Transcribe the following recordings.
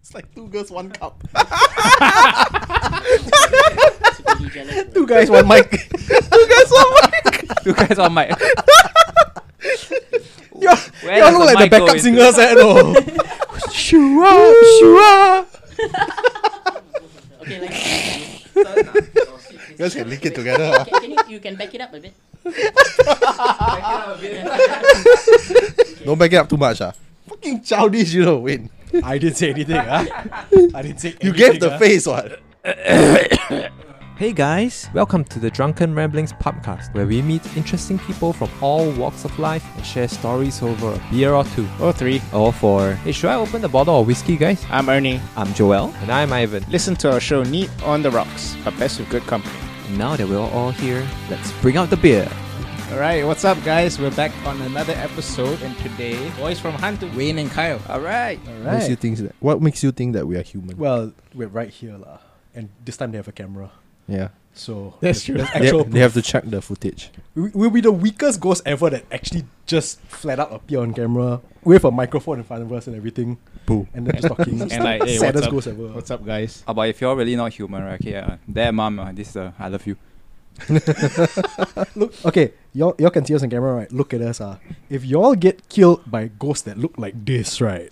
It's like two girls, one cup. Two guys, one mic. two guys, one mic. You guys on mic. Y'all does look the like the backup singers, eh? No. shua, shua. Okay, like. You guys can link it together. Can, can you, you can back it up a bit? Don't back it up too much, ah. Fucking childish, you know, Wayne. I didn't say anything, huh? I didn't say You anything, gave the huh? face, what? Hey guys, welcome to the Drunken Ramblings podcast, where we meet interesting people from all walks of life and share stories over a beer or two. Or three. Or four. Hey, should I open the bottle of whiskey, guys? I'm Ernie. I'm Joel. And I'm Ivan. Listen to our show Neat on the Rocks, but best with good company. Now that we're all here, let's bring out the beer. Alright, what's up, guys? We're back on another episode, and today, boys from Hunt, Wayne and Kyle. Alright. What Makes you think that, what makes you think that we are human? Well, we're right here, lah. And this time they have a camera. yeah. So That's true. there's They, actual they have to check the footage. We- We'll be the weakest ghost ever that actually just flat out appear on camera with a microphone in front of us and everything, Boo. and then just talking. And like, hey, what's up? ghost ever. What's up, guys? Uh, but if you're really not human, right? Okay, uh, there, mom. Uh, this is uh, I love you. Look, okay, y'all, y'all can see us on camera, right? Look at us, ah. If y'all get killed by ghosts that look like this, right?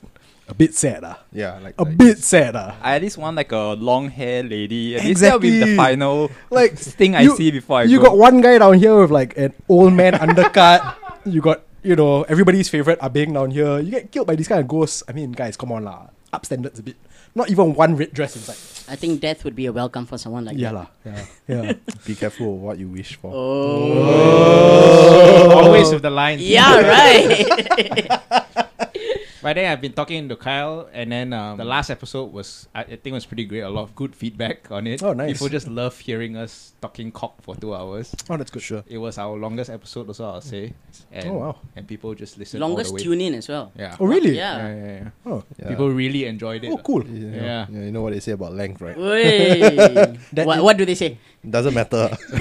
A bit sad, ah. Yeah, like A like bit sad, ah. I at least want like a long hair lady. At least that'll be the final Like thing I you- see before I you go. got one guy down here with like an old man undercut. You got you know everybody's favorite Abeng down here. You get killed by these kind of ghosts. I mean, guys, come on lah. Up standards a bit. Not even one red dress inside. I think death would be a welcome for someone like yeah that. lah. Yeah. Yeah. Be careful of what you wish for. Oh. Always with the line. Yeah, right. By then, I've been talking to Kyle, and then um, the last episode was, I, I think, was pretty great. A lot of good feedback on it. Oh, nice. People just love hearing us talking cock for two hours. Oh, that's good. Sure. It was our longest episode, also, I'll say. And, Oh, wow. And people just listened. all Longest the way. tune in as well. Yeah. Oh, really? Yeah. Yeah, yeah, yeah. Oh. Yeah. People really enjoyed it. Oh, cool. You Yeah. yeah. You know what they say about length, right? Wey. That what, is- what do they say? Doesn't matter.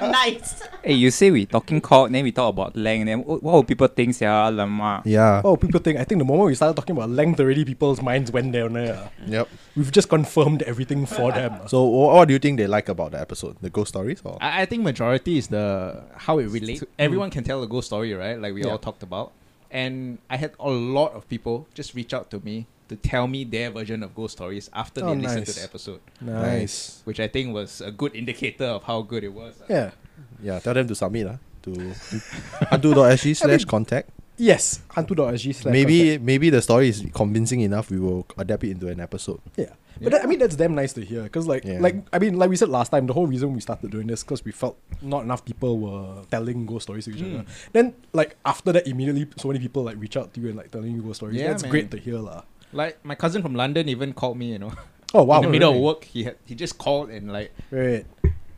nice. hey, you say we talking cock, then we talk about length. Then what, what will people think? Yeah, lama. yeah. Oh, people think. I think the moment we started talking about length, already people's minds went down there. Yep. We've just confirmed everything for them. So, wha- what do you think they like about the episode? The ghost stories, or I, I think majority is the how it relates. Mm. Everyone can tell a ghost story, right? Like we Yeah. all talked about. And I had a lot of people just reach out to me to tell me their version of ghost stories after Oh, they listened to the episode, Nice. which I think was a good indicator of how good it was. Yeah. yeah, tell them to submit uh, to hantu.sg slash contact. Yes. Hantu.sg slash Maybe contact. maybe the story is convincing enough. We will adapt it into an episode. Yeah. But that, I mean that's damn nice to hear because like Yeah. like I mean like we said last time the whole reason we started doing this because we felt not enough people were telling ghost stories to each other. Then like after that immediately so many people like reach out to you and like telling you ghost stories. Yeah, That's man. great to hear lah. Like my cousin from London even called me, you know. Oh wow. In the middle really? of work, he had he just called and like Right.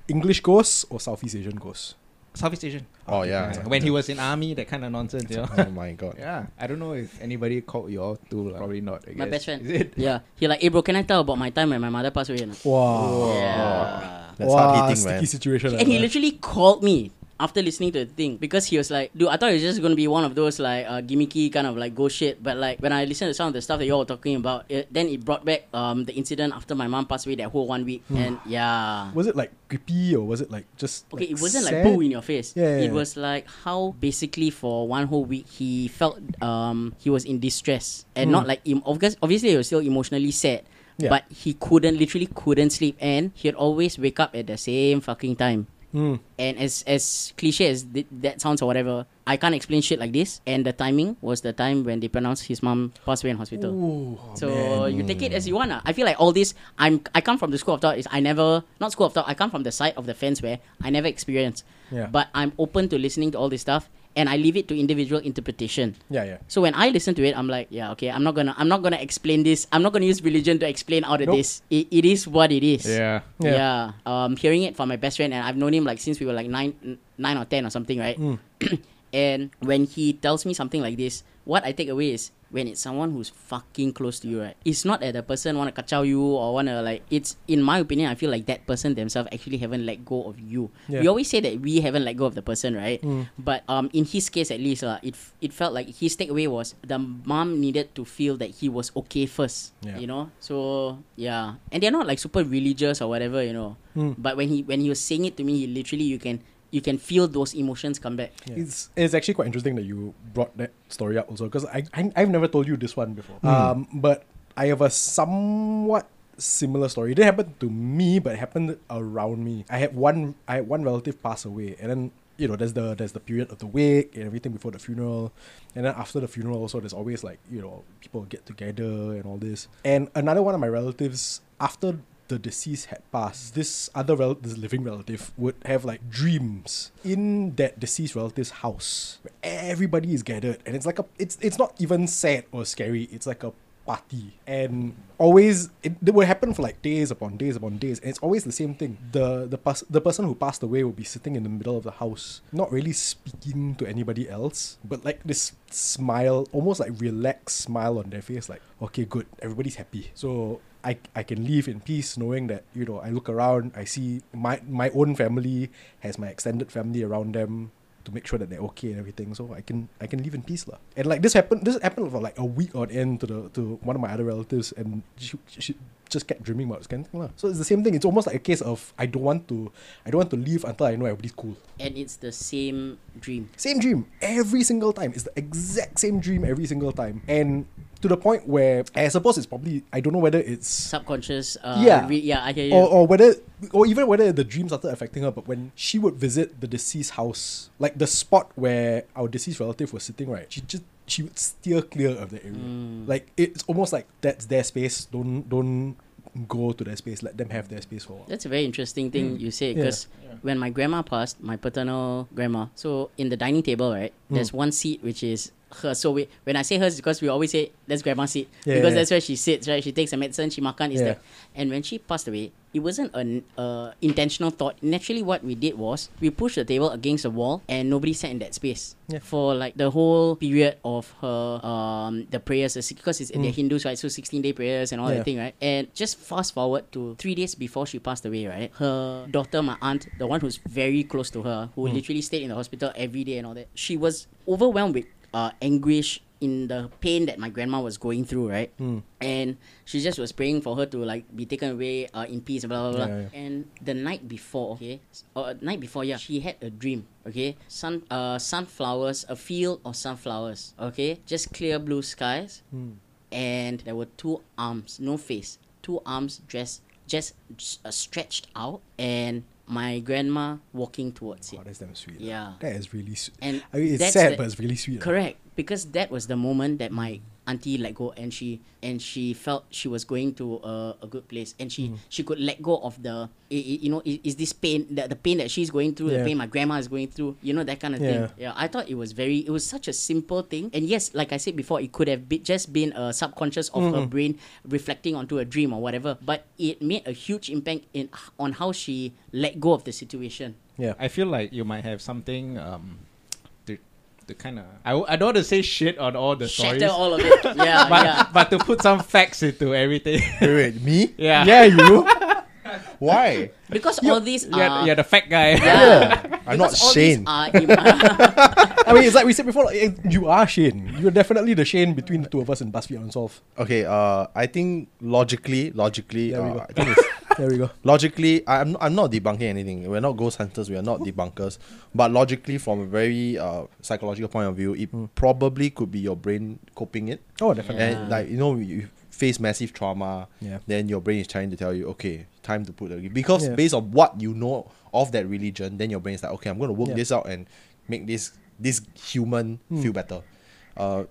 English ghosts or Southeast Asian ghosts? Southeast Asian. Oh yeah. Yeah, When he was in army, that kind of nonsense, you know. Oh my god. yeah. I don't know if anybody called you all too. lah. Probably not. I My best friend. Is it? Yeah. He like, hey bro, can I tell about my time when my mother passed away? or? Wow. Yeah. That's wow, hard hitting, sticky man. situation. And he literally called me after listening to the thing because he was like, dude, I thought it was just gonna be one of those like uh, gimmicky kind of like go shit. But like when I listened to some of the stuff that y'all were talking about, it, then it brought back um the incident after my mom passed away that whole one week. and yeah. was it like creepy or was it like just Okay, like, it wasn't sad? like boo in your face. Yeah, yeah, it was like how basically for one whole week he felt um he was in distress and not like em- obvious, obviously he was still emotionally sad. Yeah. But he couldn't literally couldn't sleep and he'd always wake up at the same fucking time. Hmm. And as as cliche as th- that sounds or whatever, I can't explain shit like this. And the timing was the time when they pronounced his mom passed away in hospital. Ooh, So you take it as you wanna. I feel like all this. I'm. I come from the school of thought. Is I never not school of thought. I come from the side of the fence where I never experienced. Yeah. But I'm open to listening to all this stuff, and I leave it to individual interpretation. yeah, yeah. So when I listen to it, I'm like, yeah, okay. I'm not gonna. I'm not gonna explain this. I'm not gonna use religion to explain out of Nope. this. It, it is what it is. Yeah. Yeah. Yeah. Um, hearing it from my best friend, and I've known him like since we were like nine, nine or ten or something, right? Mm. And when he tells me something like this, what I take away is when it's someone who's fucking close to you, right? It's not that the person wanna kacau you or wanna like. It's in my opinion, I feel like that person themselves actually haven't let go of you. Yeah. We always say that we haven't let go of the person, right? Mm. But um, in his case at least, uh, it it felt like his takeaway was the mom needed to feel that he was okay first. Yeah. You know, so yeah, and they're not like super religious or whatever, you know. Mm. But when he when he was saying it to me, he literally you can you can feel those emotions come back. It's it's actually quite interesting that you brought that story up also because I, I I've never told you this one before. Hmm. Um, but I have a somewhat similar story. It didn't happen to me, but it happened around me. I had one I had one relative pass away, and then you know there's the there's the period of the wake and everything before the funeral, and then after the funeral also there's always like you know people get together and all this. And another one of my relatives after the deceased had passed, this other rel- this living relative would have like dreams in that deceased relative's house where everybody is gathered and it's like a it's it's not even sad or scary, it's like a party. And always it, it will happen for like days upon days upon days and it's always the same thing. The the pers- the person who passed away will be sitting in the middle of the house, not really speaking to anybody else, but like this smile, almost like relaxed smile on their face, like, okay, good, everybody's happy. So I, I can live in peace knowing that you know I look around I see my my own family has my extended family around them to make sure that they're okay and everything so I can I can live in peace lah. and like this happened this happened for like a week on end to the to one of my other relatives and she, she just kept dreaming about this kind of thing lah. so it's the same thing it's almost like a case of I don't want to I don't want to leave until I know everybody's cool And it's the same dream. same dream every single time. It's the exact same dream every single time. And to the point where I suppose it's probably I don't know whether it's Subconscious. Uh, Yeah. Re- yeah, I hear you. or, or whether or even whether the dream started affecting her, but when she would visit the deceased house, like the spot where our deceased relative was sitting, right, she just she would steer clear of the area. Mm. Like it's almost like that's their space. Don't don't go to their space. Let them have their space for a while. That's a very interesting thing you say Mm. Yeah. because when my grandma passed, my paternal grandma, so in the dining table, right, Mm. there's one seat which is her. So we, when I say hers, because we always say that's grandma's seat Yeah, because yeah. that's where she sits, right? She takes her medicine, she makan, is Yeah. there. And when she passed away, it wasn't an uh, intentional thought. Naturally, what we did was we pushed the table against the wall, and nobody sat in that space Yeah. for like the whole period of her um the prayers because it's Mm. Hindus, right? So sixteen day prayers and all Yeah. that thing, right? And just fast forward to three days before she passed away, right? Her daughter, my aunt, the one who's very close to her, who Mm. literally stayed in the hospital every day and all that, she was overwhelmed with uh, anguish in the pain that my grandma was going through, right? Mm. And she just was praying for her to like be taken away uh, in peace, blah blah blah. Yeah, yeah. And the night before, okay, or night before, yeah, she had a dream. Okay, sun, uh, sunflowers, a field of sunflowers. Okay, just clear blue skies, Mm. and there were two arms, no face, two arms dressed just uh, stretched out, and my grandma walking towards it. Wow, that's damn sweet. Yeah. That is really sweet. And I mean, it's sad, the- but it's really sweet. Correct, because that was the moment that my auntie let go, and she and she felt she was going to a, a good place, and she she could let go of the i- i- you know is this pain the, the pain that she's going through, the pain my grandma is going through, you know that kind of thing. Yeah. Yeah, I thought it was very it was such a simple thing, and yes, like I said before, it could have be, just been a subconscious of her brain reflecting onto a dream or whatever, but it made a huge impact in on how she let go of the situation. Yeah. I feel like you might have something um to to kind of I, I don't want to say shit on all the Shatter stories, all of it. Yeah, but yeah. but to put some facts into everything. Wait, wait, me? yeah. Yeah, you. Why? Because all these You're, are you're the fat guy. yeah. I'm not Because all these Shane. are im- I mean, it's like we said before. Like, eh, you are Shane. You're definitely the Shane between the two of us in BuzzFeed Unsolved. Okay, uh, I think logically, logically, There we uh, go. I think it's There we go. logically, I'm I'm not debunking anything. We're not ghost hunters. We are not debunkers. But logically, from a very uh, psychological point of view, it probably could be your brain coping it. Oh, definitely. Yeah. And like you know, you face massive trauma. Yeah. Then your brain is trying to tell you, okay, time to put the because Yeah. based on what you know of that religion, then your brain is like, okay, I'm going to work Yeah. this out and make this this human Hmm. feel better. Uh,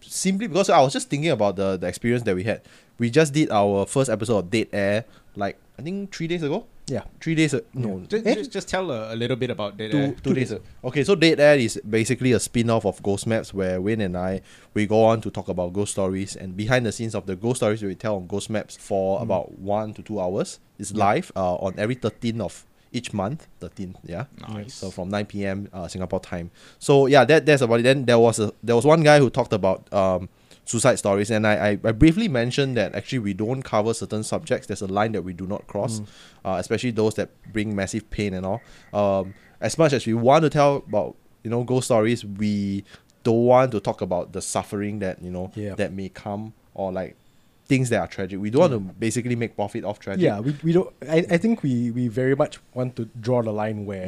simply because I was just thinking about the the experience that we had. We just did our first episode of Dead Air, like I think three days ago. Yeah. Three days. a- No, Just, eh? just, just tell a, a little bit about that. two, uh, two days. ago. Okay, so Dead Air is basically a spin-off of Ghost Maps where Wayne and I we go on to talk about ghost stories and behind the scenes of the ghost stories we tell on Ghost Maps for about one to two hours. It's live uh, on every 13th of each month, 13th, yeah. Nice. So from 9 p.m. Uh, Singapore time. So yeah, that that's about it. Then there was a there was one guy who talked about um suicide stories, and I, I, I briefly mentioned that actually we don't cover certain subjects. There's a line that we do not cross, uh, especially those that bring massive pain and all. Um, as much as we want to tell about you know ghost stories, we don't want to talk about the suffering that you know Yeah. that may come or like things that are tragic. We don't want to basically make profit off tragic. Yeah, we, we don't. I, I think we, we very much want to draw the line where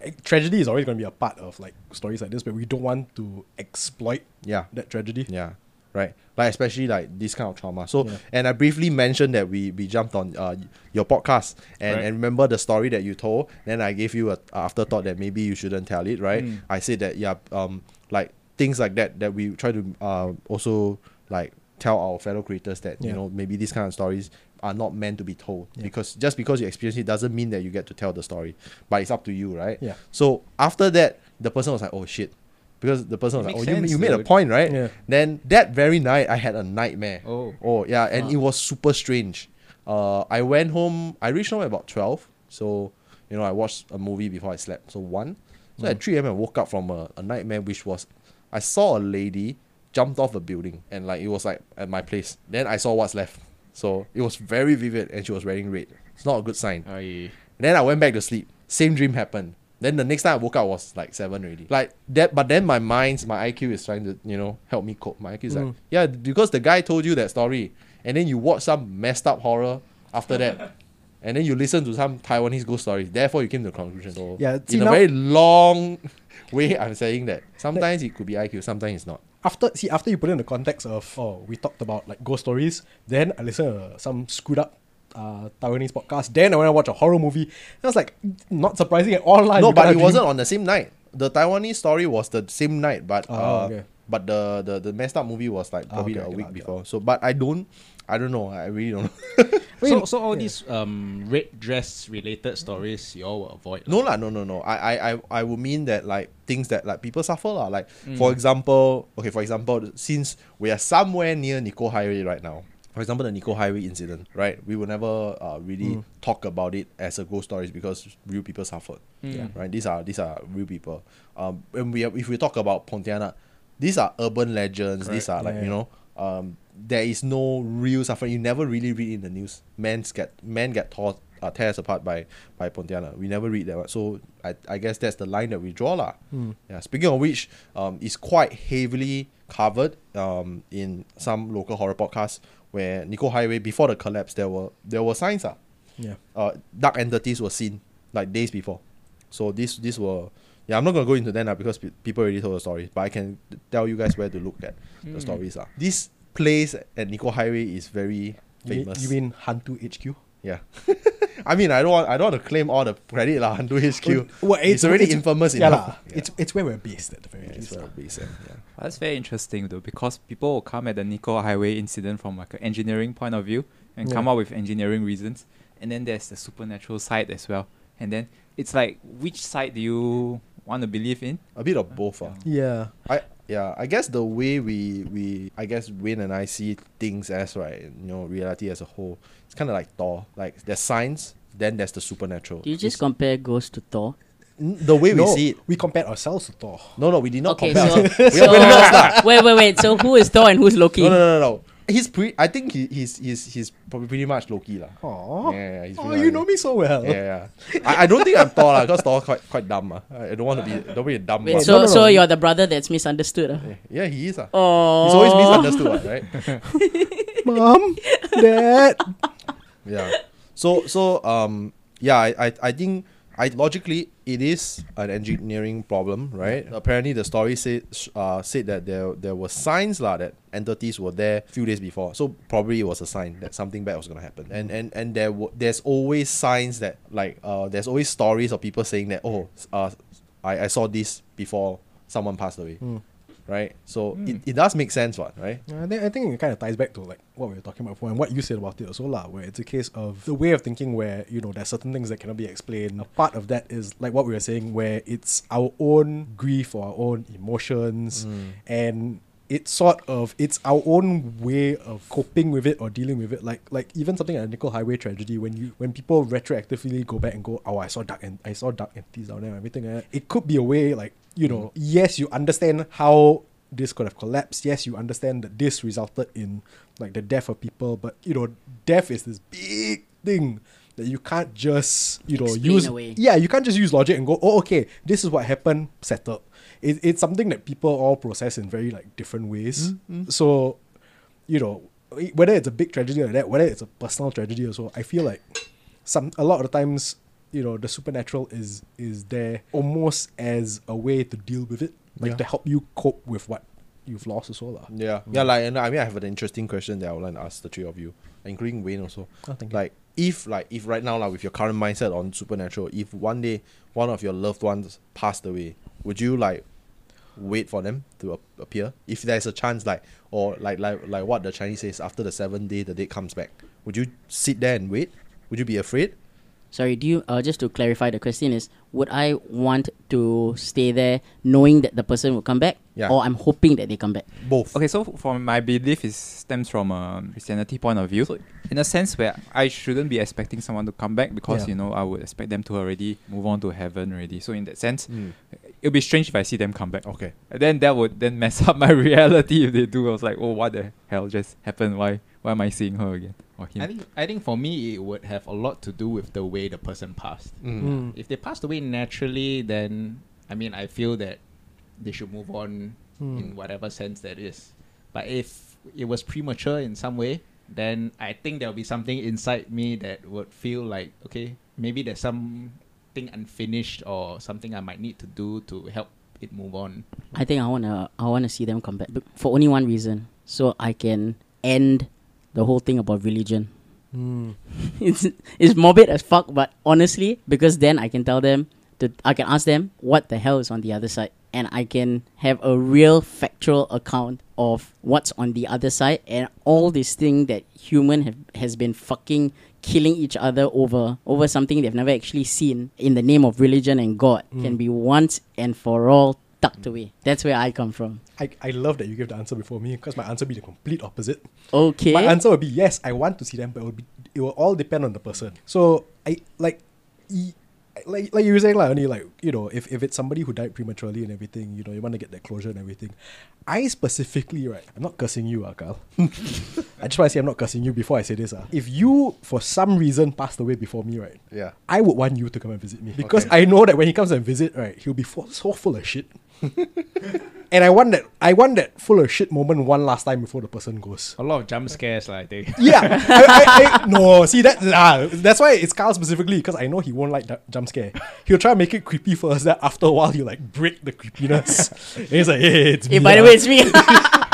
Yeah. eh, tragedy is always going to be a part of like stories like this, but we don't want to exploit Yeah. that tragedy. Yeah, right. Like especially like this kind of trauma. So Yeah. and I briefly mentioned that we we jumped on uh, your podcast and, Right. and remember the story that you told. Then I gave you a afterthought that maybe you shouldn't tell it. Right. Mm. I said that yeah um like things like that that we try to uh also like tell our fellow creators that you know maybe these kind of stories are not meant to be told Yeah. because just because you experience it doesn't mean that you get to tell the story but it's up to you right Yeah. so after that the person was like oh shit because the person was like oh you, sense, you made a point right Yeah. then that very night I had a nightmare. Oh. Oh yeah, and Wow. it was super strange. Uh, I went home. I reached home at about twelve. So you know, I watched a movie before I slept. So one. So Mm. at three a.m. I woke up from a, a nightmare, which was I saw a lady jumped off a building, and like it was like at my place. Then I saw what's left. So it was very vivid, and she was wearing red. It's not a good sign. I, Then I went back to sleep. Same dream happened. Then the next time I woke up was like seven already. Like that, but then my mind's my IQ is trying to you know help me cope. My IQ is like Mm. yeah because the guy told you that story, and then you watch some messed up horror after that, and then you listen to some Taiwanese ghost stories. Therefore, you came to the conclusion. So Yeah, in a very long way, I'm saying that sometimes it could be IQ, sometimes it's not. After see after you put it in the context of oh we talked about like ghost stories, then I listen to some screwed up uh Taiwanese podcast. Then I went to watch a horror movie. And I was like not surprising at all. lah. no, but it dream- wasn't on the same night. The Taiwanese story was the same night, but Oh, uh, okay. but the, the the messed up movie was like probably okay, a okay, week okay. before. So, but I don't, I don't know. I really don't know. so, so all these um red dress related stories you all will avoid. no lah, no, no, no. I, I, I, I would mean that like things that like people suffer lah. Like Mm. for example, okay, for example, since we are somewhere near Nicoll Highway right now. For example, the Nicoll Highway incident, right? We will never uh, really Mm. talk about it as a ghost stories because real people suffered. Yeah. right? These are these are real people. Um, when we if we talk about Pontianak, these are urban legends. These are like Yeah. you know, um, there is no real suffering. You never really read in the news. Men's get men get tore uh, tears apart by by Pontianak. We never read that. one. So I, I guess that's the line that we draw lah. Yeah. Speaking of which, um, it's quite heavily covered um in some local horror podcasts where Nicoll Highway before the collapse there were there were signs ah Yeah. uh, dark entities were seen like days before. So this this were yeah I'm not gonna go into that now because pe- people already told the stories, but I can tell you guys where to look at the stories are. This place at Nicoll Highway is very You mean, famous. you mean Hantu HQ? Yeah. I mean I don't want I don't want to claim all the credit lah Hantu HQ. Well, it's, already infamous Yeah, enough. lah. It's it's where we're based at the very yeah, it's least. where lah. we say, yeah. That's very interesting though, because people will come at the Nicoll Highway incident from like an engineering point of view and Yeah. come up with engineering reasons, and then there's the supernatural side as well. And then it's like, which side do you want to believe in? A bit of both. ah. Yeah. I yeah, I guess the way we we I guess Wayne and I see things as right, you know, reality as a whole, it's kind of like Thor. Like there's science, then there's the supernatural. Do you just It's- compare Ghost to Thor? N- the way we no, see it? we compared ourselves to Thor. No, no, we did not Okay, compare. so, ourselves. so we are nerds wait, wait, wait. So who is Thor and who's Loki? No, no, no, no, no. He's pre. I think he, he's he's he's probably pretty much Loki lah. Aww. Yeah, yeah, oh, you much- know me so well. Yeah, yeah. I, I don't think I'm Thor lah, because Thor quite quite dumb ah. I don't want to be don't be a dumb. Wait, so no, no, so no. you're the brother that's misunderstood. ah? yeah, he is ah. Oh, He's always misunderstood, right? Mom, Dad. yeah so so um yeah I, I i think i logically it is an engineering problem right? Apparently the story said uh said that there there were signs lah that entities were there few days before. So probably it was a sign that something bad was going to happen. And and and there w- there's always signs that like uh there's always stories of people saying that oh uh i i saw this before someone passed away right so hmm. it, it does make sense what right I think, I think it kind of ties back to like what we were talking about before and what you said about it also lah, where it's a case of the way of thinking where you know there's certain things that cannot be explained. A part of that is like what we were saying, where it's our own grief or our own emotions, hmm. and it's sort of it's our own way of coping with it or dealing with it. Like like even something like a Nicoll Highway tragedy, when you when people retroactively go back and go, oh, I saw dark and I saw dark entities down there, and everything. Like that. It could be a way like you know, yes, you understand how this could have collapsed. Yes, you understand that this resulted in like the death of people, but you know, death is this big thing that you can't just you know Explain use. away. Yeah, you can't just use logic and go, oh, okay, this is what happened, settled. It, it's something that people all process in very like different ways. Mm-hmm. Mm-hmm. So, you know, whether it's a big tragedy like that, whether it's a personal tragedy or so, I feel like some a lot of the times, you know, the supernatural is is there almost as a way to deal with it, like Yeah. to help you cope with what you've lost as well. lah. Yeah, mm. yeah. Like, and I mean, I have an interesting question that I would like to ask the three of you, including Wayne also. Oh, thank you. like, if like if right now, like with your current mindset on supernatural, if one day one of your loved ones passed away, would you like wait for them to ap- appear? If there's a chance, like or like like like what the Chinese says, after the seventh day, the date comes back. Would you sit there and wait? Would you be afraid? Sorry, do you uh, just to clarify the question is would I want to stay there knowing that the person will come back? Yeah. Or I'm hoping that they come back. Both. Okay, so from my belief is stems from a Christianity point of view. So in a sense where I shouldn't be expecting someone to come back because Yeah. you know I would expect them to already move on to heaven already. So in that sense, Mm. it'll be strange if I see them come back. Okay. And then that would then mess up my reality if they do. I was like, oh, what the hell just happened? Why why am I seeing her again or him? I think I think for me it would have a lot to do with the way the person passed. Mm. Mm. If they passed away naturally, then I mean I feel that they should move on Hmm. in whatever sense that is. But if it was premature in some way, then I think there'll be something inside me that would feel like okay, maybe there's something unfinished or something I might need to do to help it move on. I think I wanna I wanna see them come back but for only one reason, so I can end the whole thing about religion. Mm. it's it's morbid as fuck, but honestly, because then I can tell them to I can ask them what the hell is on the other side, and I can have a real factual account of what's on the other side, and all this thing that human have has been fucking killing each other over over something they've never actually seen in the name of religion and God can be once and for all tucked away. That's where I come from. I, I love that you gave the answer before me because my answer would be the complete opposite. Okay. My answer would be yes, I want to see them, but it will be it will all depend on the person. So I like e- like like you were saying like only like you know if, if it's somebody who died prematurely and everything you know you want to get that closure and everything i specifically right i'm not cursing you uh, Kyle. i just want to say i'm not cursing you before i say this uh. if you for some reason passed away before me right Yeah. i would want you to come and visit me because Okay. i know that when he comes and visit right he'll be full, so full of shit and i want that i want that full of shit moment one last time before the person goes A lot of jump scares, like they. yeah, I, I, I, no. See that? Ah, that's why it's Kyle specifically because I know he won't like that jump scare. He'll try to make it creepy first. That after a while, he'll like break the creepiness. and he's like, "Hey, it's Hey, me." by the ah." way, it's me.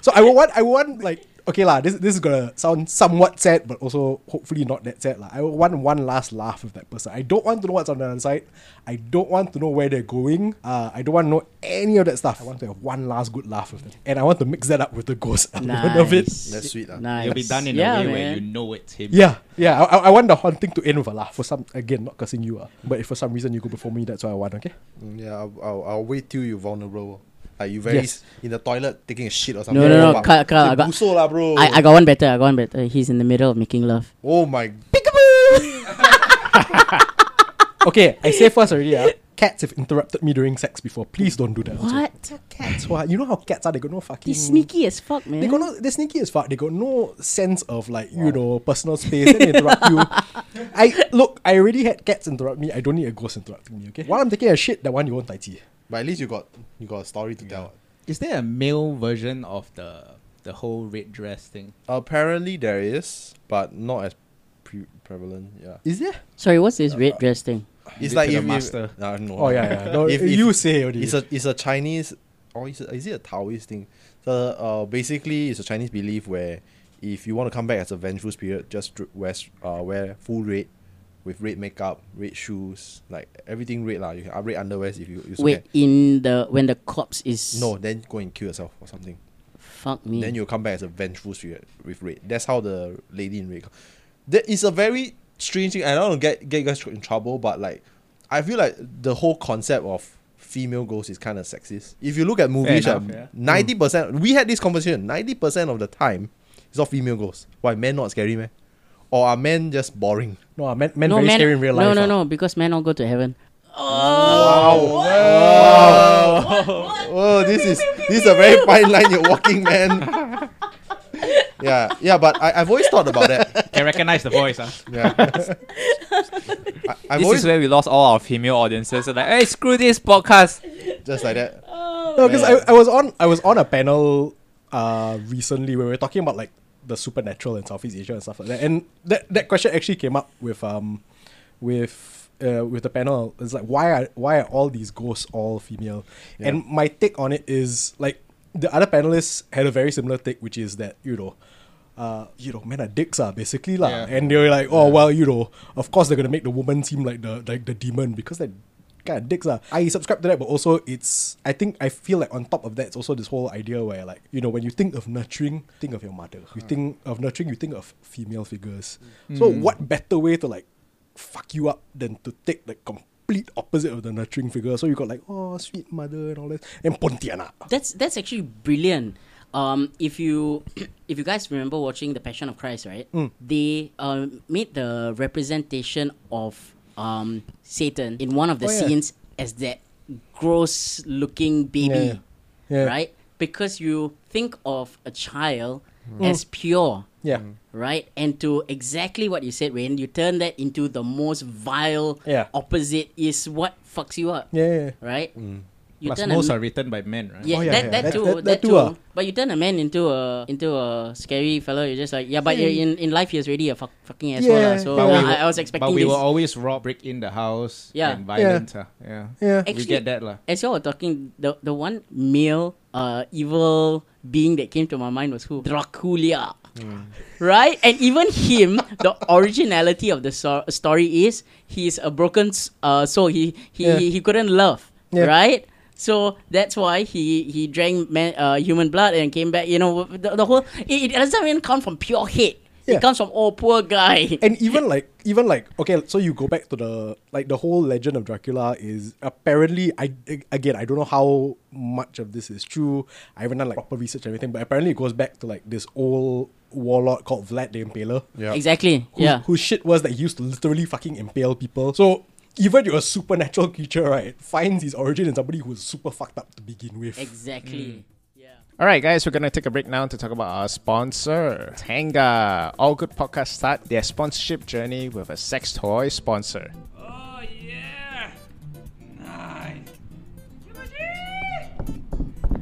So I want, I want like, okay lah. This this is gonna sound somewhat sad, but also hopefully not that sad lah. I want one last laugh with that person. I don't want to know what's on the other side. I don't want to know where they're going. Uh, I don't want to know any of that stuff. I want to have one last good laugh with them, and I want to mix that up with the ghost element of it. That's sweet, ah. Nice. It'll be done in yeah, a way man. where you know it's him. Yeah, yeah. I, I I want the haunting to end with a laugh. For some, again, not cursing you, uh, but if for some reason you go before me, that's what I want. Okay. Mm, Yeah, I'll, I'll, I'll wait till you're vulnerable. Like you very Yes. in the toilet taking a shit or something. No, no, no, Kyle, I got- "Buso lah, bro. I, I got one better. I got one better. He's in the middle of making love. oh my. Okay, I say first already. Uh, cats have interrupted me during sex before. Please don't do that. also. What? Cats? What? You know how cats are? They got no fucking. He's sneaky as fuck, man. They got no. They're sneaky as fuck. They got no sense of like you know personal space. They interrupt you. I look. I already had cats interrupt me. I don't need a ghost interrupting me. Okay. While I'm taking a shit, that one you won't tai chi. But at least you got you got a story to tell. Is there a male version of the the whole red dress thing? Apparently there is, but not as pre- prevalent. Yeah. Is there? Sorry, what's this red dress thing? It's like to the if, if master. uh, no. Oh yeah, yeah. No, If- if- you say already. It's a it's a Chinese or is it, is it a Taoist thing? So uh, basically it's a Chinese belief where if you want to come back as a vengeful spirit, just dr- wear uh, wear full red with red makeup, red shoes, like everything red lah. You can red underwear if you, you so Wait, can. in the when the corpse is No, then go and kill yourself or something. Fuck me. Then you'll come back as a vengeful spirit with red. That's how the lady in red. co- That is a very strange thing. I don't want to get get you guys in trouble, but like, I feel like the whole concept of female ghost is kind of sexist. If you look at movies, enough, um, yeah. ninety percent. We had this conversation. Ninety percent of the time, it's all female ghosts. Why men not scary, man? Or are men just boring? No, uh, men, men no, very man, scary in real life. no, no, ah. no, because men all go to heaven. Oh, wow! oh, this is this is a very fine line you're walking, man. yeah, yeah, but I, I've always thought about that. Can recognize the voice, huh? Yeah, I, I've this always is where we lost all our female audiences. So like, hey, screw this podcast. just like that. No, because I, I was on I was on a panel uh recently where we were talking about like the supernatural in Southeast Asia and stuff like that. And that, that question actually came up with um with uh, with the panel. It's like why are why are all these ghosts all female? Yeah. And my take on it is like the other panelists had a very similar take, which is that, you know, uh, you know, men are dicks, uh, basically, lah. Yeah. And they were like, oh, well, you know, of course they're gonna make the woman seem like the like the demon because they're kind of dicks, uh. I subscribe to that, but also it's, I think, I feel like on top of that, it's also this whole idea where, like, you know, when you think of nurturing, think of your mother. You think of nurturing, you think of female figures. So, what better way to, like, fuck you up than to take the complete opposite of the nurturing figure? So, you got, like, oh, sweet mother and all that. And Pontianak. That's that's actually brilliant. Um, if you if you guys remember watching the Passion of Christ, right? They um, made the representation of um, Satan in one of the Oh, yeah. scenes as that gross looking baby, Yeah. right? Because you think of a child Mm. as pure, Yeah. right? And to exactly what you said, Wayne, you turn that into the most vile Yeah. opposite is what fucks you up, Yeah, yeah. right? You Plus, turn most m- are written by men, right? yeah, Oh, yeah, that, yeah. that, That- too, that- that, that too, too. ah. But you turn a man into a into a scary fellow. You're just like, yeah, but Yeah. in in life he was already a fuck, fucking asshole. Yeah. lah. So But we uh, were- I, I was expecting But we this. will always raw break in the house. Yeah. And violence. Yeah. yeah. Yeah. we Actually- get that lah. As you all were talking, the the one male uh evil being that came to my mind was who? Dracula. Right? And even him, the originality of the so- story is he's a broken s- uh soul. He he, Yeah. he, he couldn't love. Yeah. Right? So that's why he he drank man, uh, human blood and came back. You know, the, the whole it, it doesn't even come from pure hate. Yeah. It comes from oh poor guy. and even like even like okay so you go back to the like the whole legend of dracula is apparently i again i don't know how much of this is true i haven't done like proper research or anything but apparently it goes back to like this old warlord called vlad the impaler Yeah. Exactly. who, yeah. whose shit was that he used to literally fucking impale people so even your supernatural creature right finds his origin in somebody who's super fucked up to begin with Exactly. Yeah. All right, guys, we're going to take a break now to talk about our sponsor, Tenga. All good podcasts start their sponsorship journey with a sex toy sponsor. Oh yeah, nice.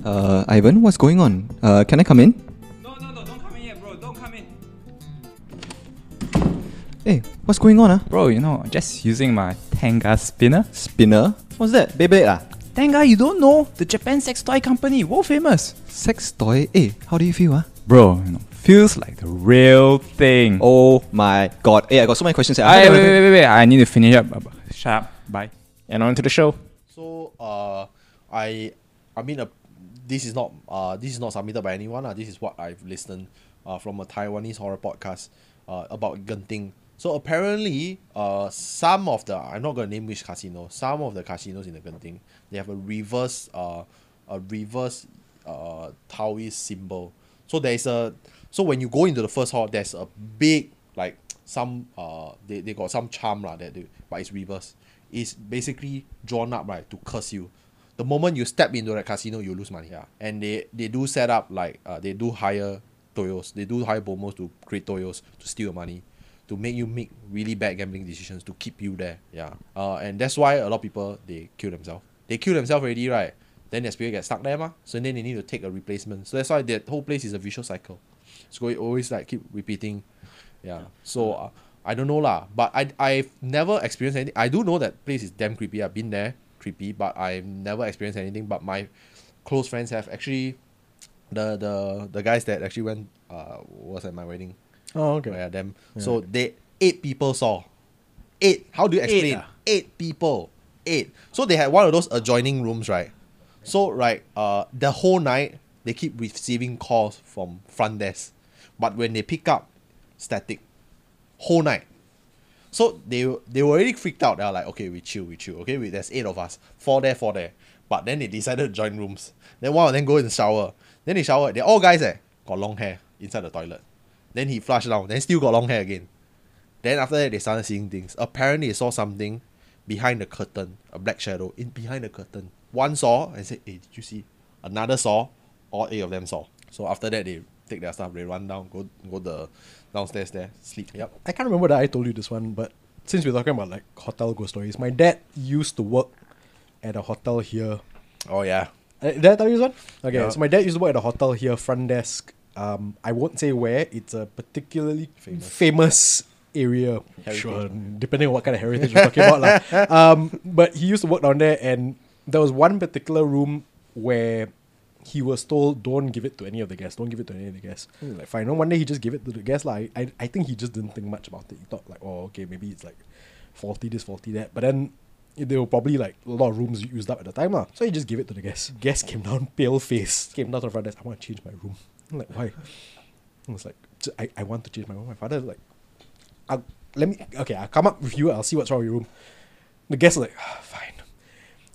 Uh, Ivan, what's going on? Uh, can I come in? No, no, no, don't come in yet, bro. Don't come in. Hey, what's going on, ah? Bro, you know, I'm just using my Tenga spinner. Spinner? What's that? Beyblade, ah? Tenga, you don't know the Japan sex toy company, world famous. Sex toy? Eh, how do you feel, ah? Bro, you know, feels like the real thing. Oh my god. Hey, I got so many questions. I Hey, wait, wait, wait, wait, I need to finish up. Shut up. Bye. And on to the show. So uh, I I mean uh, this is not uh this is not submitted by anyone. Uh, this is what I've listened uh, from a Taiwanese horror podcast uh, about Genting. So apparently, uh, some of the I'm not gonna name which casino. Some of the casinos in the Genting they have a reverse uh a reverse uh Taoist symbol. So there is a so when you go into the first hall, there's a big like some uh they, they got some charm lah that they, but it's reverse. It's basically drawn up right to curse you. The moment you step into that casino, you lose money. Yeah, and they they do set up like uh, they do hire toyols. They do hire bomohs to create toyols to steal your money, to make you make really bad gambling decisions to keep you there. Yeah, uh, and that's why a lot of people they kill themselves. They kill themselves already, right? Then their spirit gets stuck there, mah. So then they need to take a replacement. So that's why that whole place is a vicious cycle. It's going always like keep repeating. Yeah. So uh, I don't know lah, but I I've never experienced anything. I do know that place is damn creepy. I've been there, creepy, but I've never experienced anything. But my close friends have actually. The the the guys that actually went uh was at my wedding. Oh okay Yeah, them. So they eight people saw. Eight. How do you explain? ah? Eight people. Eight. So they had one of those adjoining rooms, right? So right, uh, the whole night they keep receiving calls from front desk, but when they pick up, static. Whole night. So they they were already freaked out. They were like, okay, we chill, we chill. Okay, we, there's eight of us, four there, four there. But then they decided to join rooms. Then one of them go in the shower. Then they shower. They're all guys eh, got long hair inside the toilet. Then he flushed down. Then still got long hair again. Then after that they started seeing things. Apparently they saw something behind the curtain, a black shadow in behind the curtain. One saw and said, "Hey, did you see?" Another saw. All eight of them saw. So after that they take their stuff, they run down, go go the downstairs there, sleep. Yep. I can't remember that I told you this one, but since we're talking about like hotel ghost stories, my dad used to work at a hotel here. Oh yeah. Uh, did I tell you this one? Okay, Yeah. so my dad used to work at a hotel here, front desk. Um, I won't say where. It's a particularly famous, Famous. area. Heritage. Sure, depending on what kind of heritage we're talking about. Um, but he used to work down there, and there was one particular room where he was told, "Don't give it to any of the guests. Don't give it to any of the guests." Was Like fine. No, one day he just gave it to the guests. Like I, I think he just didn't think much about it. He thought like, oh, okay, maybe it's like faulty this, faulty that. But then there were probably like a lot of rooms used up at the time lah. So he just gave it to the guests. Guests came down, pale face, came down to the front desk. I want to change my room. I'm like, why? I was like, I, I want to change my room. My father like, I'll, let me okay. I'll come up with you. I'll see what's wrong with your room. The guest was like, "Ah, fine.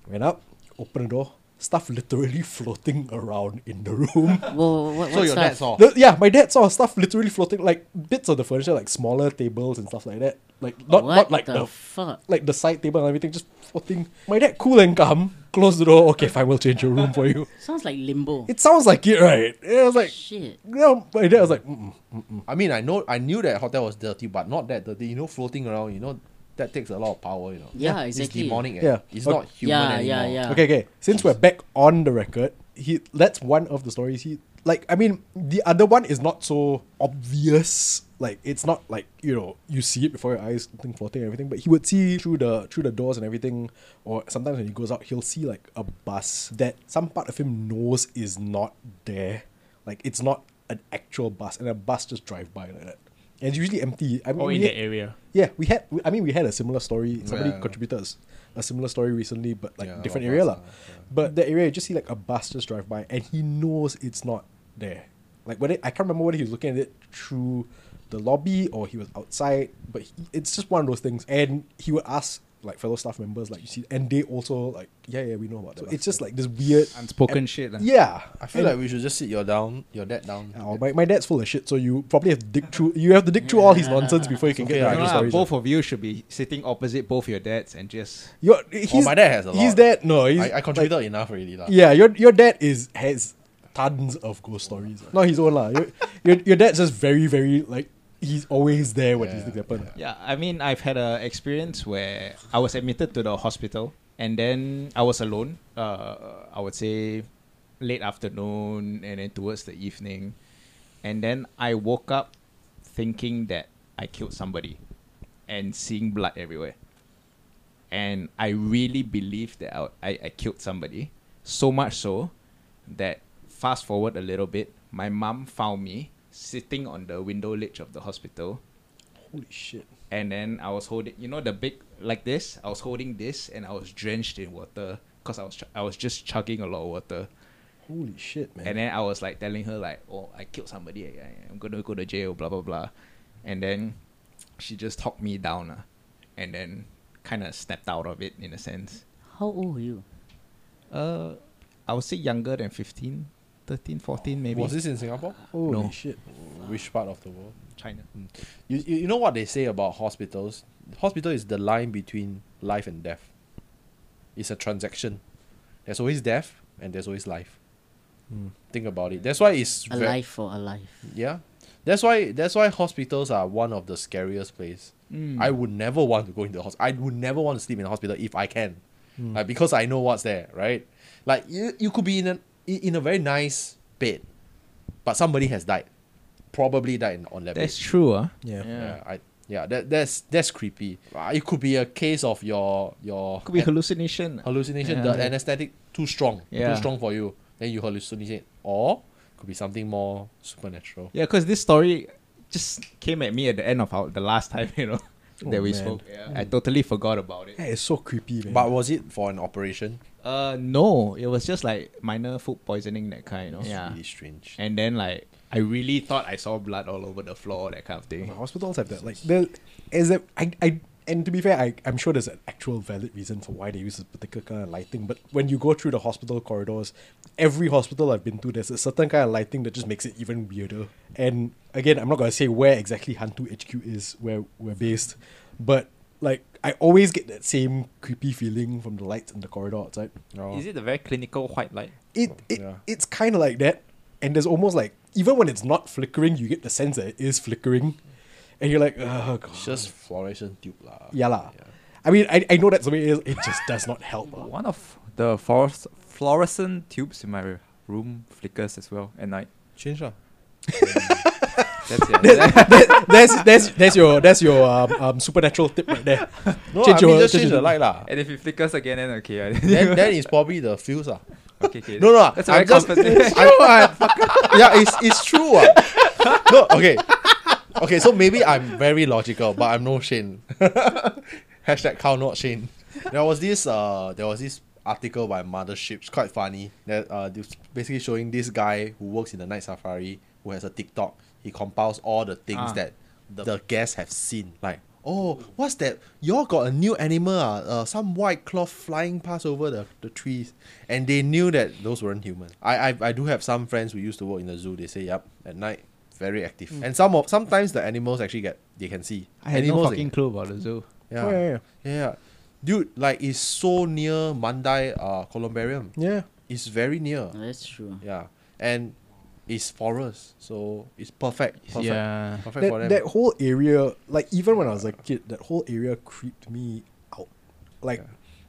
Went up, opened the door. Stuff literally floating around in the room. Whoa, what, So what your dad saw. The- yeah, my dad saw stuff literally floating, like bits of the furniture, like smaller tables and stuff like that. Like not what not like the, the fuck? like the side table and everything, just floating. My dad cool and calm, close the door. Okay, fine, we'll change your room for you. Sounds like limbo. It sounds like it, right? It was like, Shit. you know, my dad was like, Mm-mm. I mean, I know, I knew that hotel was dirty, but not that dirty. You know, floating around. You know, that takes a lot of power. You know. Yeah, It's exactly. demonic. eh. Yeah. It's Okay. not human Yeah, anymore. yeah, yeah. okay, okay. Since we're back on the record, he that's one of the stories. He like, I mean, the other one is not so obvious. Like, it's not like you know you see it before your eyes, something floating and everything. But he would see through the through the doors and everything. Or sometimes when he goes out, he'll see like a bus that some part of him knows is not there. Like, it's not an actual bus, and a bus just drive by like that. And it's usually empty. I mean, Or in had- that area. yeah, we had. I mean, we had a similar story. Somebody Yeah. contributed us a similar story recently, but like Yeah, different area lah. yeah. But the area, you just see like a bus just drive by, and he knows it's not there. Like whether I can't remember whether he was looking at it through the lobby or he was outside, but he, it's just one of those things. And he would ask like fellow staff members, like you see, and they also like, yeah, yeah, we know about that. So it's just like this weird Unspoken and- shit. lah. Yeah, I feel And- like we should just sit your down, your dad down. Oh, my, my dad's full of shit, so you probably have to dig through. You have to dig through all his nonsense before you can okay get the lah, No, actual lah, stories. both of you should be sitting opposite both your dads and just Your, he's, oh, my dad has a lot. He's dad. No, he's, I, I contributed enough already, lah. Yeah, your your dad is has tons of ghost stories. Not his own lah. Your, your your dad's just very very like he's always there when these things happen. Yeah, I mean, I've had a experience where I was admitted to the hospital, and then I was alone. Uh, I would say late afternoon, and then towards the evening, and then I woke up thinking that I killed somebody, and seeing blood everywhere. And I really believed that I, I, I killed somebody, so much so that fast forward a little bit, my mom found me sitting on the window ledge of the hospital Holy shit! and then I was holding, you know, the big like this. I was holding this, and I was drenched in water because I was ch- I was just chugging a lot of water. Holy shit, man! And then I was like telling her like, "Oh, I killed somebody. I, I- I'm gonna go to jail." Blah blah blah. And then she just talked me down, uh, and then kind of snapped out of it in a sense. How old were you? Uh, I would say younger than 15, 13, 14 maybe. Was this in Singapore? Holy no. shit! Which part of the world? China? You, you you know what they say about hospitals? Hospital is the line between life and death. It's a transaction. There's always death and there's always life. Hmm. Think about it. That's why it's ve- Alive for alive. yeah. That's why that's why hospitals are one of the scariest place. Mm. I would never want to go into the hospital. I would never want to sleep in a hospital if I can, Hmm. like because I know what's there, right? Like you, you could be in a in a very nice bed, but somebody has died, probably died in, on that That's bed. true, huh? Yeah. Yeah, I yeah that that's that's creepy. Uh, it could be a case of your your Could be an- hallucination. hallucination. Yeah. The anesthetic too strong, Yeah. too strong for you. Then you hallucinate, or could be something more supernatural. Yeah, because this story just came at me at the end of our, the last time, you know, that Oh, we man. spoke. Yeah. I totally forgot about it. Yeah, it's so creepy, man. But was it for an operation? Uh, no, it was just like minor food poisoning that kind, you know. It's Yeah. really strange. And then like I really thought I saw blood all over the floor, that kind of thing. Hospitals have that. Like there is a I I and to be fair, I, I'm sure there's an actual valid reason for why they use this particular kind of lighting. But when you go through the hospital corridors, every hospital I've been to, there's a certain kind of lighting that just makes it even weirder. And again, I'm not gonna say where exactly Hantu HQ is, where we're based, but like I always get that same creepy feeling from the lights in the corridor outside. Oh. Is it a very clinical white light? It, oh, it Yeah. it's kind of like that, and there's almost like even when it's not flickering, you get the sense that it is flickering, and you're like, oh god, It's just fluorescent tube lah. yeah lah. I mean, I, I know that's the way it is. It just does not help. One of the fluores- fluorescent tubes in my room flickers as well at night. Change lah. That's it. That- that's that's that's your that's your um, um supernatural tip right there. No, Change I mean your- just change change the light lah. and if it flickers again, then okay. then then it's probably the fuse lah. okay, okay. No, no, That's I very just, comforting. I, yeah, it's it's true. ah. No, okay, okay. So maybe I'm very logical, but I'm no Shane. Hashtag cow not Shane. There was this uh, there was this article by Mothership. It's quite funny. That uh, basically showing this guy who works in the night safari who has a TikTok. He compiles all the things Ah. that the, the guests have seen. Like, oh, what's that? Y'all got a new animal, ah, uh, some white cloth flying past over the, the trees. And they knew that those weren't human. I, I I do have some friends who used to work in the zoo. They say, yep, at night, very active. And some of sometimes the animals actually get they can see. I had no animals fucking clue about the zoo. yeah. Oh, yeah, yeah. yeah, yeah. Dude, like it's so near Mandai uh Columbarium. Yeah. It's very near. That's true. Yeah. And it's forest, so it's perfect. Perfect. Yeah. Perfect for That, them. that whole area, like even when I was a kid, that whole area creeped me out. Like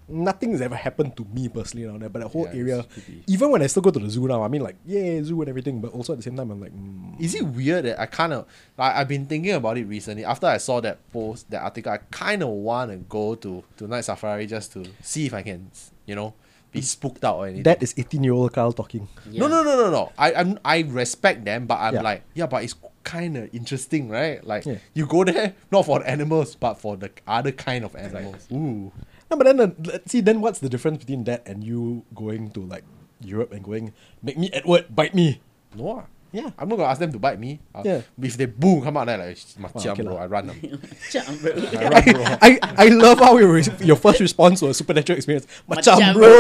nothing's ever happened to me personally down there, but that whole Yeah, area, even when I still go to the zoo now, I mean like yeah, zoo and everything, but also at the same time I'm like, mm, Is it weird that I kind of like I've been thinking about it recently after I saw that post that article I kind of want to go to to night safari just to see if I can you know be spooked out or anything. that is 18 year old Kyle talking. No, no, no, no, no. I I'm, I respect them, but I'm Yeah. like, yeah, but it's kind of interesting, right? Like Yeah. you go there not for the animals, but for the other kind of animals. Ooh, No, but then uh, let's see. Then what's the difference between that and you going to like Europe and going make me Edward bite me? no. Ah. Yeah. I'm not gonna ask them to bite me. Uh, Yeah. If they boom come out there like macam okay bro, lah. I run them. Macam, bro. I run bro. I, I love how your, your first response to a supernatural experience. Macam, Macam, bro.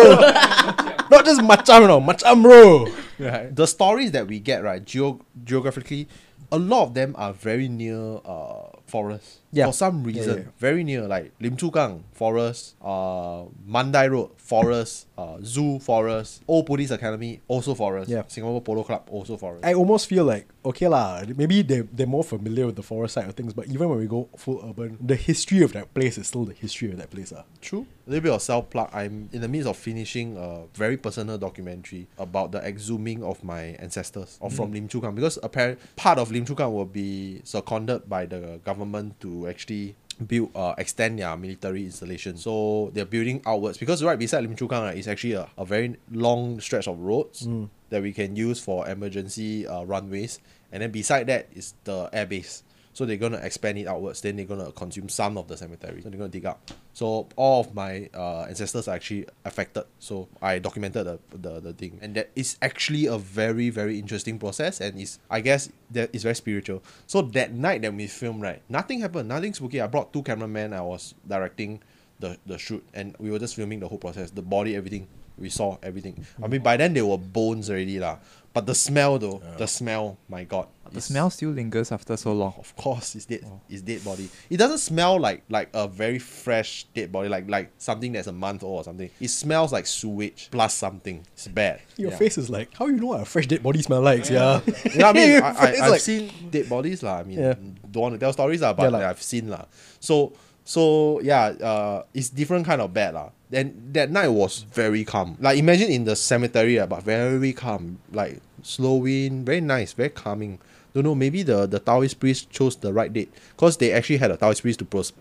Not just macam, no. Macam, bro. Right. The stories that we get, right, geo- geographically, a lot of them are very near uh forests. Yeah. For some reason, yeah, yeah. very near, like Lim Chu Kang forest, uh, Mandai Road forest, uh, Zoo forest, Old Police Academy also forest, Yeah. Singapore Polo Club also forest. I almost feel like, okay lah, maybe they, they're more familiar with the forest side of things, but even when we go full urban, the history of that place is still the history of that place. ah. True. A little bit of self plug. I'm in the midst of finishing a very personal documentary about the exhuming of my ancestors or from Lim Chu Kang because apparent part of Lim Chu Kang will be seconded by the government to actually build uh, extend their military installation. So they're building outwards because right beside Lim Chu Kang right, is actually a, a very long stretch of roads that we can use for emergency uh, runways. And then beside that is the airbase. So they're gonna expand it outwards. Then they're gonna consume some of the cemetery. So they're gonna dig up. So all of my uh, ancestors are actually affected. So I documented the, the the thing, and that is actually a very very interesting process, and is I guess that is very spiritual. So that night that we filmed, right, nothing happened, nothing spooky. I brought two cameramen. I was directing the the shoot, and we were just filming the whole process, the body, everything. We saw everything. I mean, by then they were bones already, lah. But the smell, though, the smell, my god, The smell still lingers after so long. of course, it's dead. It's dead body. It doesn't smell like like a very fresh dead body, like like something that's a month old or something. It smells like sewage plus something. It's bad. Your Yeah. face is like, how you know what a fresh dead body smell like? Yeah. You know I mean? I, I, I've like- seen dead bodies lah. I mean, Yeah. don't want to tell stories lah, but Yeah lah. I've seen lah. So so yeah, uh, it's different kind of bad lah. Then that night was very calm. Like imagine in the cemetery, ah, but very calm. Like slow wind, very nice, very calming. Don't know, maybe the the Taoist priest chose the right date because they actually had a Taoist priest to pros-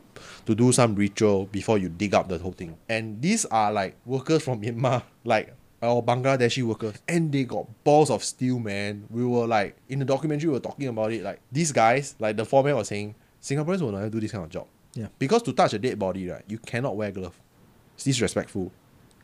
to do some ritual before you dig up the whole thing. And these are like workers from Myanmar, like or Bangladeshi workers, and they got balls of steel, man. We were like in the documentary, we were talking about it. Like these guys, like the foreman was saying, Singaporeans will never do this kind of job. Yeah. Because to touch a dead body, right, you cannot wear glove. It's disrespectful.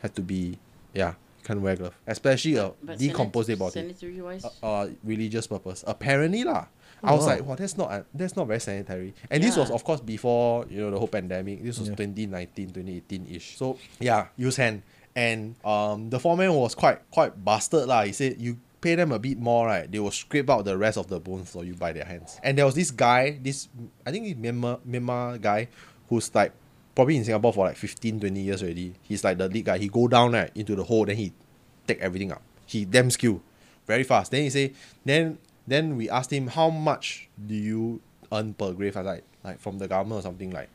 Have to be, yeah. can't wear glove, especially a But decomposed sanit- dead body. Sanitary wise, uh, uh, religious purpose. Apparently lah. I was like, wow, that's not uh, that's not very sanitary. And this was of course before you know the whole pandemic. This was Yeah. 2019, 2018 ish. So yeah, use hand. And um, the foreman was quite quite bastard lah. He said you pay them a bit more, right? They will scrape out the rest of the bones for you by their hands. And there was this guy, this I think he's Myanmar Myanmar guy, who's like probably in Singapore for like 15, 20 years already. He's like the lead guy. He go down right into the hole, then he take everything up. He damn skill, very fast. Then he say, then then we asked him how much do you earn per grave? I like like from the government or something like.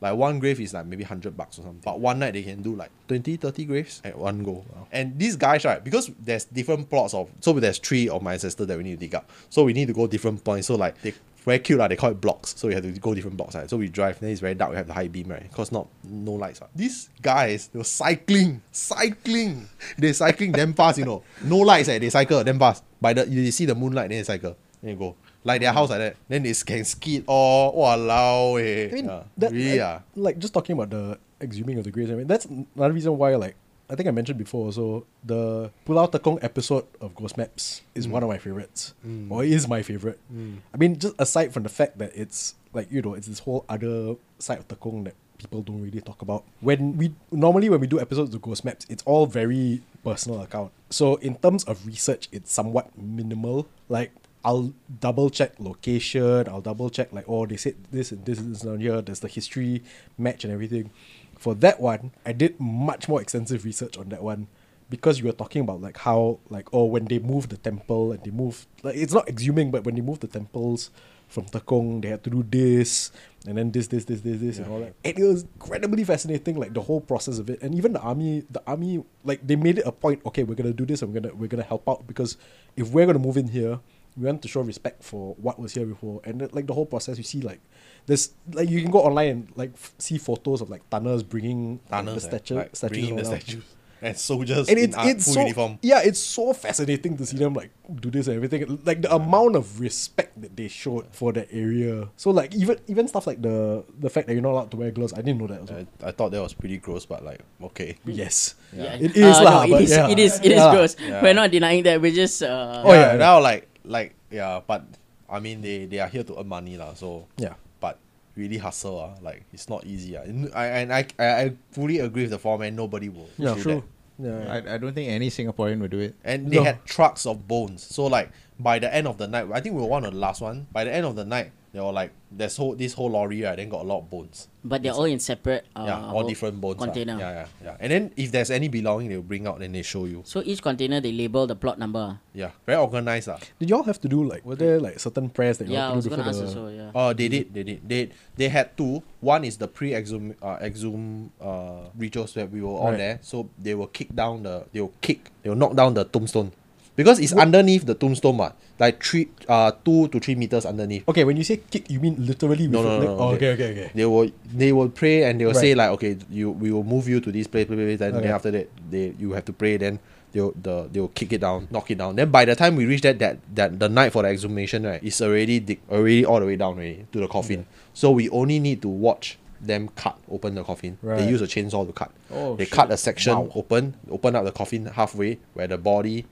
Like one grave is like maybe 100 bucks or something. But one night they can do like 20, 30 graves at one go. And these guys, right, because there's different plots of, so there's three of my ancestors that we need to dig up. So we need to go different points. So like, they very cute, like, they call it blocks. So we have to go different blocks, right? So we drive, then it's very dark, we have the high beam, right? Because not, no lights. Right? These guys, they were cycling, cycling. They cycling damn fast, you know. No lights, eh? they cycle damn fast. By the, you see the moonlight, then they cycle. Then you go. Like their house like that. Then they can skid all, walao, eh. I mean, yeah. that, really, I- ah. like just talking about the exhuming of the graves. I mean, that's another reason why, like, I think I mentioned before. So the Pulau Tekong episode of Ghost Maps is mm. one of my favorites, mm. or is my favorite. Mm. I mean, just aside from the fact that it's like you know, it's this whole other side of Tekong that people don't really talk about. When we normally when we do episodes of Ghost Maps, it's all very personal account. So in terms of research, it's somewhat minimal. Like I'll double check location. I'll double check like oh they said this and this is down here. There's the history match and everything. For that one, I did much more extensive research on that one because you were talking about like how like oh when they moved the temple and they moved like it's not exhuming but when they moved the temples from Tekong they had to do this and then this this this this this and all that. And it was incredibly fascinating like the whole process of it. And even the army the army like they made it a point okay we're gonna do this and we're gonna we're gonna help out because if we're gonna move in here we want to show respect for what was here before and then, like the whole process you see like there's like you can go online and like f- see photos of like tunnels bringing like, Tunnels, the eh, statue like statues bringing the all statues and soldiers and in it's it's full so uniform. yeah it's so fascinating to see them like do this and everything like the amount of respect that they showed for that area so like even even stuff like the the fact that you're not allowed to wear gloves I didn't know that also. I, I thought that was pretty gross, but like okay. yes Yeah. It is Uh, lah, no, but it is, yeah. it is, it is Yeah. gross. Yeah. We're not denying that. We're just. Uh, Oh, yeah. Now like like yeah, but I mean they they are here to earn money lah. So yeah but really hustle ah, like it's not easy ah. And I and I, I I fully agree with the foreman. Nobody will yeah do true that. yeah I, I don't think any Singaporean would do it. And they No. had trucks of bones. So like by the end of the night, I think we were one of the last one. By the end of the night, they were like there's whole this whole lorry right, then got a lot of bones. but they're all in separate. Uh, yeah, all different bones. Container. Yeah, yeah, yeah. And then if there's any belonging, they'll bring out and they show you. So each container they label the plot number. Yeah, very organized ah. did y'all have to do like were there like certain prayers that you Yeah, I was have to do gonna before ask the also. Yeah. Uh, they did, they did. They they had two. One is the pre-exhum uh, exhum uh rituals that we were all Right. there. So they will kick down the they will kick they will knock down the tombstone. Because it's underneath the tombstone, but like three uh two to three meters underneath. okay when you say kick you mean literally with No, no, no, no, oh, okay okay okay They will they will pray and they will say like okay you we will move you to this place, place, place then, Okay. then after that they you have to pray then they'll the they'll kick it down knock it down then by the time we reach that that that the night for the exhumation right it's already dig, already all the way down already to the coffin so we only need to watch them cut open the coffin Right. they use a chainsaw to cut Oh, they shit. cut a section Wow. open open up the coffin halfway where the body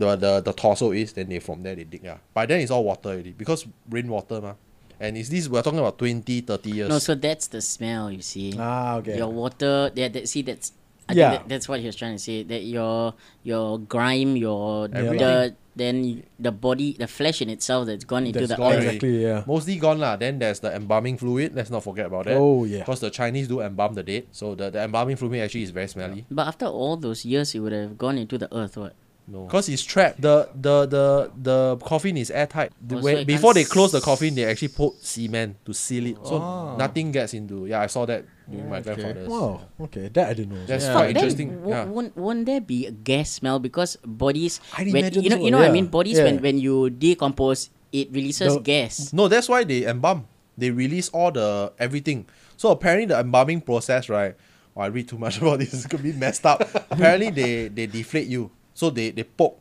the, the the torso is then they from there they dig yeah by then it's all water already because rainwater ma and is this we're talking about 20 30 years No, so that's the smell. You see. ah okay Your water. Yeah. That, see, that's. I Yeah. think that, that's what he was trying to say. That your your grime, your Everything. dirt, then the body, the flesh in itself that's gone into That's the gone earth. exactly yeah mostly gone lah. Then there's the embalming fluid. Let's not forget about that. Oh, yeah. Because the Chinese do embalm the dead, so the, the embalming fluid actually is very smelly. But after all those years, it would have gone into the earth. What? No, because it's trapped. The the the the coffin is airtight. The- Oh, when- it before they close the s- coffin, they actually put cement to seal it, so Oh. nothing gets into. Yeah, I saw that during my okay. grandfather's. wow okay that I didn't know That's Yeah. quite But interesting. w- yeah. won't, won't there be a gas smell because bodies I'd when, imagine you know so, you know what I mean bodies Yeah. when, when you decompose it releases The- gas No, that's why they embalm. They release all the everything. So apparently the embalming process, right? Oh, I read too much about this. It's gonna be messed up. apparently they they deflate you. So they they poke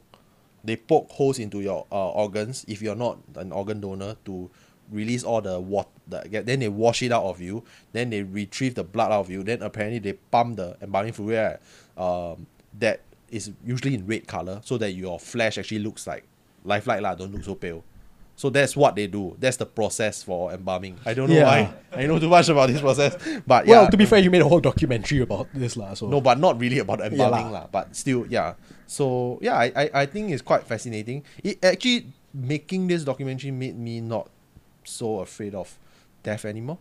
they poke holes into your uh, organs if you're not an organ donor to release all the water. Then they wash it out of you. Then they retrieve the blood out of you. Then apparently they pump the embalming fluid. Um, that is usually in red color so that your flesh actually looks like lifelike lah, don't look so pale. So that's what they do. That's the process for embalming. I don't know Yeah. why. I know too much about this process, but Well, yeah. to be fair, you made a whole documentary about this, lah. So No, but not really about embalming lah. lah. But still, yeah. So yeah, I, I, I think it's quite fascinating. It actually making this documentary made me not so afraid of death anymore.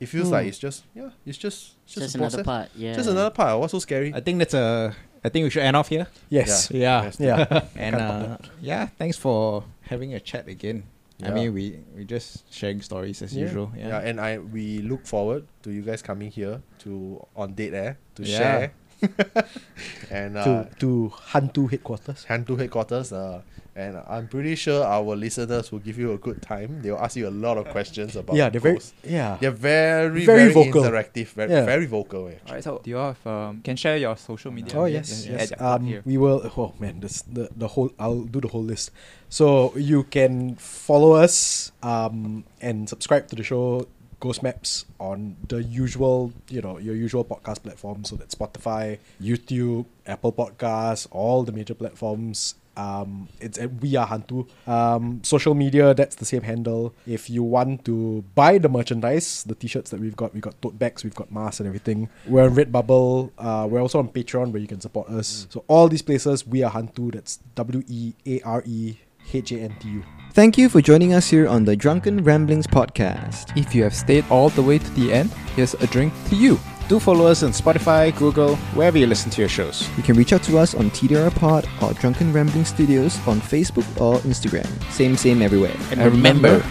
It feels like it's just yeah, it's just it's just, Just a another process. part. Yeah. Just another part. What's so scary? I think that's a. I think we should end off here. yes, Yeah. yeah, And Can't uh, yeah, thanks for having a chat again. I mean, we we just sharing stories as Yeah. usual. yeah. Yeah. and I we look forward to you guys coming here to on Dead Air to Yeah. share. and uh, to to Hantu headquarters. Hantu headquarters. Uh, and I'm pretty sure our listeners will give you a good time. They'll ask you a lot of questions about Yeah, they're very yeah. They're very, Very very, vocal. interactive, very, Yeah. very vocal. eh. Alright, so do you have, um, can share your social media? Oh Yeah, yes, yes. yeah, yeah, Um, we will. Oh man, this the the whole. I'll do the whole list. So you can follow us um, and subscribe to the show Ghost Maps on the usual, you know, your usual podcast platforms. So that's Spotify, YouTube, Apple Podcasts, all the major platforms. Um, it's at We Are Hantu. Um, social media, that's the same handle. If you want to buy the merchandise, the t-shirts that we've got, we've got tote bags, we've got masks and everything. We're on Redbubble. Uh, we're also on Patreon where you can support us. So all these places, We Are Hantu. That's W E A R E H A N T U. Thank you for joining us here on the Drunken Ramblings podcast. If you have stayed all the way to the end, here's a drink to you. Do follow us on Spotify, Google, wherever you listen to your shows. You can reach out to us on TDR Pod or Drunken Rambling Studios on Facebook or Instagram. Same, same everywhere. And And remember,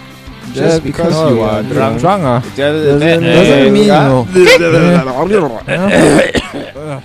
just because you are drunk, drunk, doesn't doesn't mean no. Yeah.